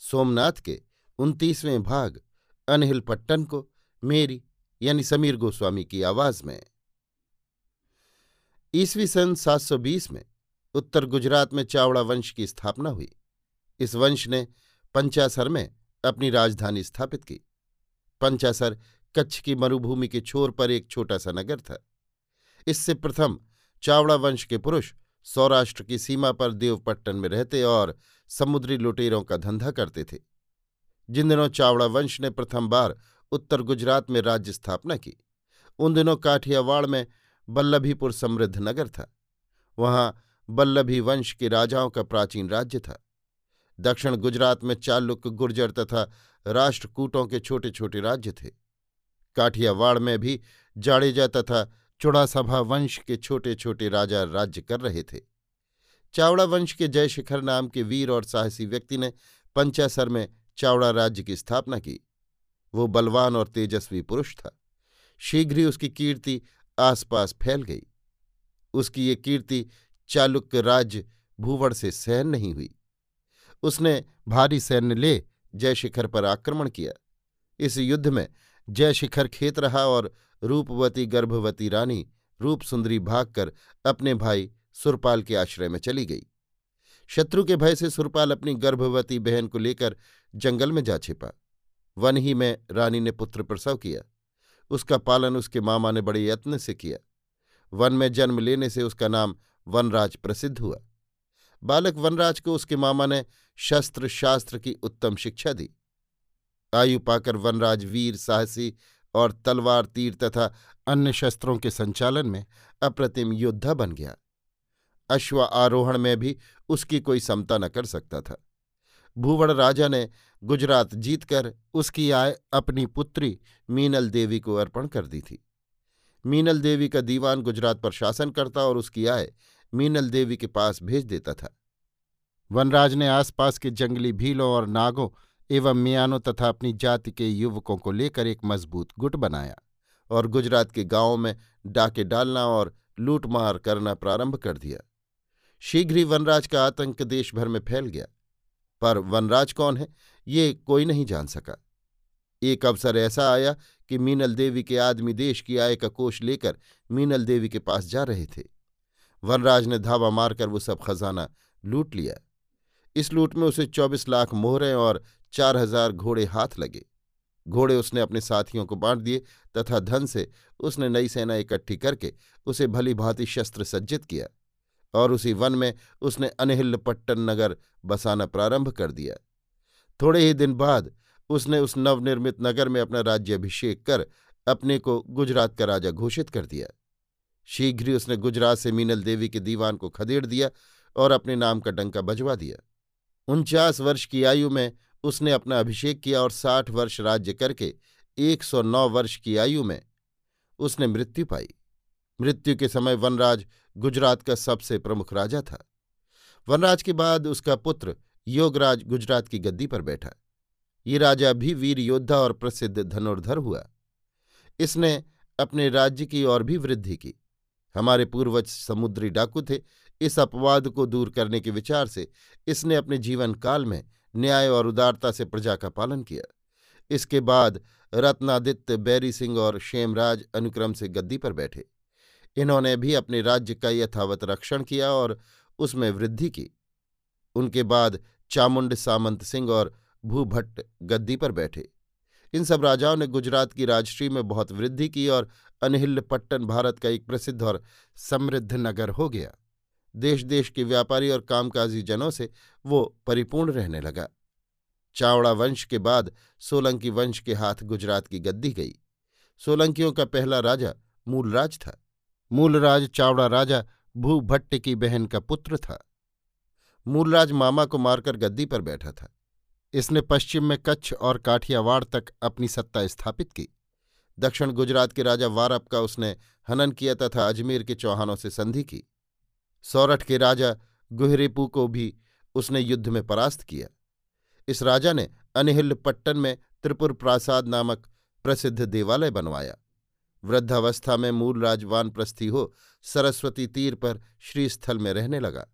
सोमनाथ के उनतीसवें भाग अनहिल पट्टन को मेरी, यानी समीर गोस्वामी की आवाज़ में। ईसवी सन 720 में उत्तर गुजरात में चावड़ा वंश की स्थापना हुई। इस वंश ने पंचासर में अपनी राजधानी स्थापित की। पंचासर कच्छ की मरुभूमि के छोर पर एक छोटा सा नगर था। इससे प्रथम चावड़ा वंश के पुरुष सौराष्ट्र की सीमा पर देवपट्टन में रहते और समुद्री लुटेरों का धंधा करते थे। जिन दिनों चावड़ा वंश ने प्रथम बार उत्तर गुजरात में राज्य स्थापना की, उन दिनों काठियावाड़ में बल्लभीपुर समृद्ध नगर था। वहाँ बल्लभी वंश के राजाओं का प्राचीन राज्य था। दक्षिण गुजरात में चालुक गुर्जर तथा राष्ट्रकूटों के छोटे छोटे राज्य थे। काठियावाड़ में भी जाडेजा तथा चुड़ासभा वंश के छोटे छोटे राजा राज्य कर रहे थे। चावड़ा वंश के जयशिखर नाम के वीर और साहसी व्यक्ति ने पंचासर में चावड़ा राज्य की स्थापना की। वो बलवान और तेजस्वी पुरुष था। शीघ्र ही उसकी कीर्ति आसपास फैल गई। उसकी ये कीर्ति चालुक्य राज्य भूवड़ से सहन नहीं हुई। उसने भारी सैन्य ले जयशिखर पर आक्रमण किया। इस युद्ध में जयशिखर खेत रहा और रूपवती गर्भवती रानी रूपसुंदरी भागकर अपने भाई सुरपाल के आश्रय में चली गई। शत्रु के भय से सुरपाल अपनी गर्भवती बहन को लेकर जंगल में जा छिपा। वन ही में रानी ने पुत्र प्रसव किया। उसका पालन उसके मामा ने बड़े यत्न से किया। वन में जन्म लेने से उसका नाम वनराज प्रसिद्ध हुआ। बालक वनराज को उसके मामा ने शस्त्र शास्त्र की उत्तम शिक्षा दी। आयु पाकर वनराज वीर, साहसी और तलवार, तीर तथा अन्य शस्त्रों के संचालन में अप्रतिम योद्धा बन गया। अश्व आरोहण में भी उसकी कोई समता न कर सकता था। भूवड़ राजा ने गुजरात जीतकर उसकी आय अपनी पुत्री मीनल देवी को अर्पण कर दी थी। मीनल देवी का दीवान गुजरात पर शासन करता और उसकी आय मीनल देवी के पास भेज देता था। वनराज ने आसपास के जंगली भीलों और नागों एवं मियानों तथा अपनी जाति के युवकों को लेकर एक मज़बूत गुट बनाया और गुजरात के गाँवों में डाके डालना और लूटमार करना प्रारंभ कर दिया। शीघ्र ही वनराज का आतंक देश भर में फैल गया। पर वनराज कौन है, ये कोई नहीं जान सका। एक अवसर ऐसा आया कि मीनल देवी के आदमी देश की आय का कोष लेकर मीनल देवी के पास जा रहे थे। वनराज ने धावा मारकर वो सब खजाना लूट लिया। इस लूट में उसे चौबीस लाख मोहरें और चार हज़ार घोड़े हाथ लगे। घोड़े उसने अपने साथियों को बांट दिए तथा धन से उसने नई सेना इकट्ठी करके उसे भली भांति शस्त्र सज्जित किया। और उसी वन में उसने अनहिल पट्टन नगर बसाना प्रारंभ कर दिया। थोड़े ही दिन बाद उसने उस नवनिर्मित नगर में अपना राज्याभिषेक कर अपने को गुजरात का राजा घोषित कर दिया। शीघ्र ही उसने गुजरात से मीनल देवी के दीवान को खदेड़ दिया और अपने नाम का डंका बजवा दिया। उनचास वर्ष की आयु में उसने अपना अभिषेक किया और साठ वर्ष राज्य करके एक सौ नौ वर्ष की आयु में उसने मृत्यु पाई। मृत्यु के समय वनराज गुजरात का सबसे प्रमुख राजा था। वनराज के बाद उसका पुत्र योगराज गुजरात की गद्दी पर बैठा। ये राजा भी वीर योद्धा और प्रसिद्ध धनुर्धर हुआ। इसने अपने राज्य की और भी वृद्धि की। हमारे पूर्वज समुद्री डाकू थे। इस अपवाद को दूर करने के विचार से इसने अपने जीवन काल में न्याय और उदारता से प्रजा का पालन किया। इसके बाद रत्नादित्य, बैरी सिंह और शेमराज अनुक्रम से गद्दी पर बैठे। इन्होंने भी अपने राज्य का यथावत रक्षण किया और उसमें वृद्धि की। उनके बाद चामुंड सामंत सिंह और भूभट्ट गद्दी पर बैठे। इन सब राजाओं ने गुजरात की राजश्री में बहुत वृद्धि की और अनहिल्य पट्टन भारत का एक प्रसिद्ध और समृद्ध नगर हो गया। देश देश के व्यापारी और कामकाजी जनों से वो परिपूर्ण रहने लगा। चावड़ा वंश के बाद सोलंकी वंश के हाथ गुजरात की गद्दी गई। सोलंकियों का पहला राजा मूलराज था। मूलराज चावड़ा राजा भूभट्ट की बहन का पुत्र था। मूलराज मामा को मारकर गद्दी पर बैठा था। इसने पश्चिम में कच्छ और काठियावाड़ तक अपनी सत्ता स्थापित की। दक्षिण गुजरात के राजा वारप का उसने हनन किया तथा अजमेर के चौहानों से संधि की। सौरठ के राजा गुहरेपू को भी उसने युद्ध में परास्त किया। इस राजा ने अनहिल पट्टन में त्रिपुर प्रासाद नामक प्रसिद्ध देवालय बनवाया। वृद्धावस्था में मूलराज वानप्रस्थी हो सरस्वती तीर पर श्रीस्थल में रहने लगा।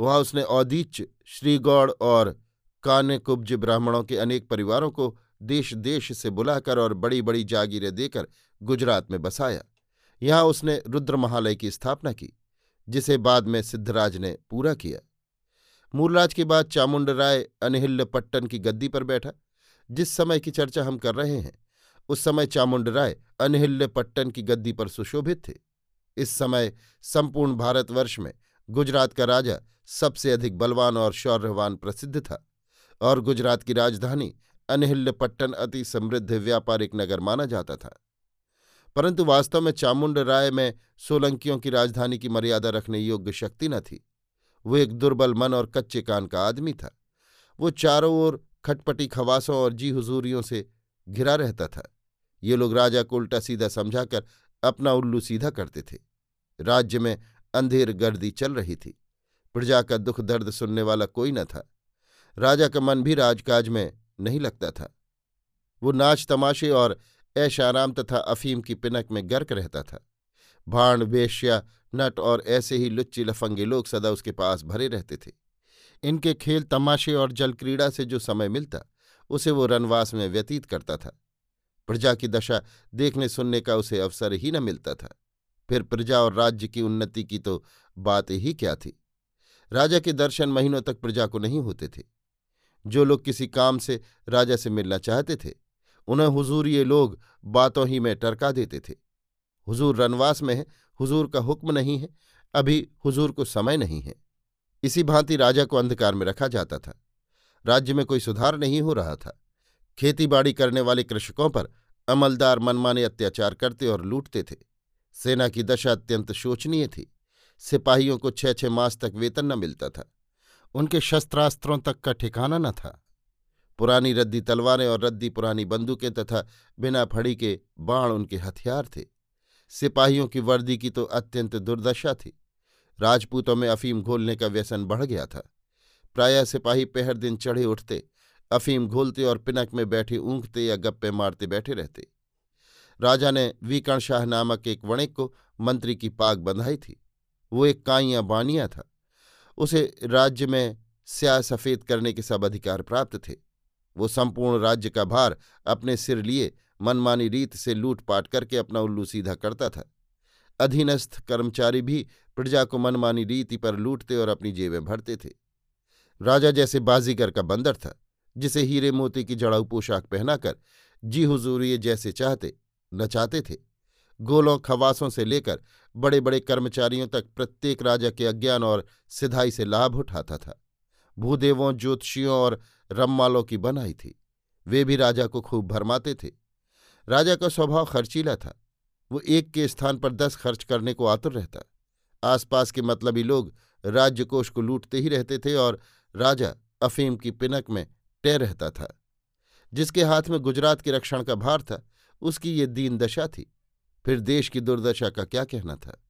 वहाँ उसने औदीच्य, श्रीगौड़ और कान्यकुब्ज ब्राह्मणों के अनेक परिवारों को देश देश से बुलाकर और बड़ी बड़ी जागीरें देकर गुजरात में बसाया। यहाँ उसने रुद्र महालय की स्थापना की, जिसे बाद में सिद्धराज ने पूरा किया। मूलराज के बाद चामुंड राय अनहिल्य पट्टन की गद्दी पर बैठा, जिस समय की चर्चा हम कर रहे हैं। उस समय चामुंड राय अनहिल्य पट्टन की गद्दी पर सुशोभित थे। इस समय संपूर्ण भारतवर्ष में गुजरात का राजा सबसे अधिक बलवान और शौर्यवान प्रसिद्ध था और गुजरात की राजधानी अनहिल्य पट्टन अति समृद्ध व्यापारिक नगर माना जाता था। परंतु वास्तव में चामुंड राय में सोलंकियों की राजधानी की मर्यादा रखने योग्य शक्ति न थी। वो एक दुर्बल मन और कच्चे कान का आदमी था। वो चारों ओर खटपटी खवासों और जी हुजूरियों से घिरा रहता था। ये लोग राजा को उल्टा सीधा समझाकर अपना उल्लू सीधा करते थे। राज्य में अंधेर गर्दी चल रही थी। प्रजा का दुख दर्द सुनने वाला कोई न था। राजा का मन भी राजकाज में नहीं लगता था। वो नाच तमाशे और ऐशाराम तथा अफीम की पिनक में गर्क रहता था। भाण वेश्या, नट और ऐसे ही लुच्ची लफंगे लोग सदा उसके पास भरे रहते थे। इनके खेल तमाशे और जलक्रीड़ा से जो समय मिलता, उसे वो रनवास में व्यतीत करता था। प्रजा की दशा देखने सुनने का उसे अवसर ही न मिलता था। फिर प्रजा और राज्य की उन्नति की तो बात ही क्या थी? राजा के दर्शन महीनों तक प्रजा को नहीं होते थे। जो लोग किसी काम से राजा से मिलना चाहते थे, उन्हें हुजूर ये लोग बातों ही में टरका देते थे। हुजूर रनवास में है, हुजूर का हुक्म नहीं है, अभी हुजूर को समय नहीं है। इसी भांति राजा को अंधकार में रखा जाता था। राज्य में कोई सुधार नहीं हो रहा था। खेतीबाड़ी करने वाले कृषकों पर अमलदार मनमाने अत्याचार करते और लूटते थे। सेना की दशा अत्यंत शोचनीय थी। सिपाहियों को छह छह मास तक वेतन न मिलता था। उनके शस्त्रास्त्रों तक का ठिकाना न था। पुरानी रद्दी तलवारें और रद्दी पुरानी बंदूकें तथा बिना फड़ी के बाण उनके हथियार थे। सिपाहियों की वर्दी की तो अत्यंत दुर्दशा थी। राजपूतों में अफीम घोलने का व्यसन बढ़ गया था। प्रायः सिपाही पहर दिन चढ़े उठते अफीम घोलते और पिनक में बैठे ऊँघते या गप्पे मारते बैठे रहते। राजा ने वीकण शाह नामक एक वणिक को मंत्री की पाग बंधाई थी। वो एक काइया बानिया था। उसे राज्य में स्याह सफ़ेद करने के सब अधिकार प्राप्त थे। वो संपूर्ण राज्य का भार अपने सिर लिए मनमानी रीत से लूटपाट करके अपना उल्लू सीधा करता था। अधीनस्थ कर्मचारी भी प्रजा को मनमानी रीति पर लूटते और अपनी जेबें भरते थे। राजा जैसे बाजीगर का बंदर था। जिसे हीरे मोती की जड़ाऊ पोशाक पहनाकर जी हुजूरिये जैसे चाहते, नचाते थे। गोलों खवासों से लेकर बड़े बड़े कर्मचारियों तक प्रत्येक राजा के अज्ञान और सिधाई से लाभ उठाता था। भूदेवों, ज्योतिषियों और रम्मालों की बनाई थी। वे भी राजा को खूब भरमाते थे। राजा का स्वभाव खर्चीला था। वो एक के स्थान पर दस खर्च करने को आतुर रहता। आसपास के मतलबी लोग राज्यकोष को लूटते ही रहते थे और राजा अफीम की पिनक में टह रहता था। जिसके हाथ में गुजरात के रक्षण का भार था, उसकी ये दीन दशा थी। फिर देश की दुर्दशा का क्या कहना था?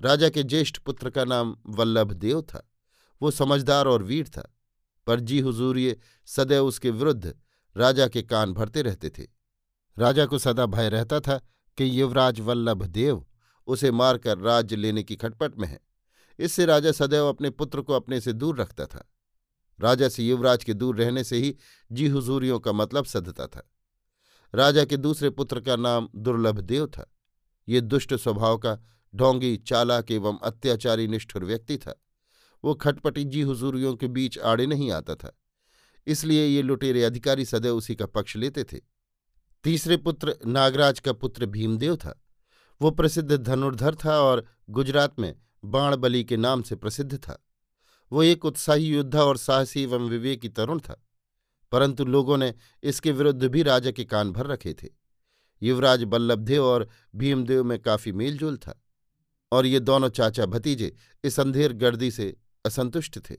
राजा के ज्येष्ठ पुत्र का नाम वल्लभ देव था। वो समझदार और वीर था। पर जी हुजूरिये सदैव उसके विरुद्ध राजा के कान भरते रहते थे। राजा को सदा भय रहता था कि युवराज वल्लभ देव उसे मारकर राज्य लेने की खटपट में है। इससे राजा सदैव अपने पुत्र को अपने से दूर रखता था। राजा से युवराज के दूर रहने से ही जी हुजूरियों का मतलब सधता था। राजा के दूसरे पुत्र का नाम दुर्लभ देव था। ये दुष्ट स्वभाव का ढोंगी, चालाक एवं अत्याचारी निष्ठुर व्यक्ति था। वो खटपटी जी हुजूरियों के बीच आड़े नहीं आता था। इसलिए ये लुटेरे अधिकारी सदैव उसी का पक्ष लेते थे। तीसरे पुत्र नागराज का पुत्र भीमदेव था। वो प्रसिद्ध धनुर्धर था और गुजरात में बाणबली के नाम से प्रसिद्ध था। वो एक उत्साही योद्धा और साहसी एवं विवेकी तरुण था, परंतु लोगों ने इसके विरुद्ध भी राजा के कान भर रखे थे। युवराज बल्लभदेव और भीमदेव में काफ़ी मेलजोल था, और ये दोनों चाचा भतीजे इस अंधेर गर्दी से असंतुष्ट थे,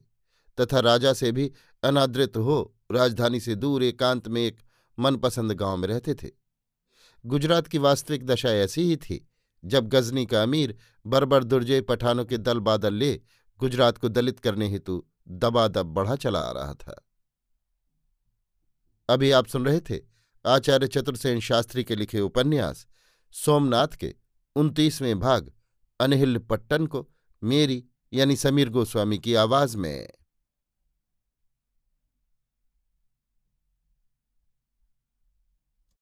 तथा राजा से भी अनादृत हो राजधानी से दूर एकांत में एक मनपसंद गाँव में रहते थे। गुजरात की वास्तविक दशा ऐसी ही थी, जब गजनी का अमीर बरबर दुर्जय पठानों के दल बादल ले गुजरात को दलित करने हेतु दबादब बढ़ा चला आ रहा था। अभी आप सुन रहे थे आचार्य चतुर्सेन शास्त्री के लिखे उपन्यास, सोमनाथ के उनतीसवें भाग, अनहिल पट्टन को मेरी यानी समीर गोस्वामी की आवाज़ में।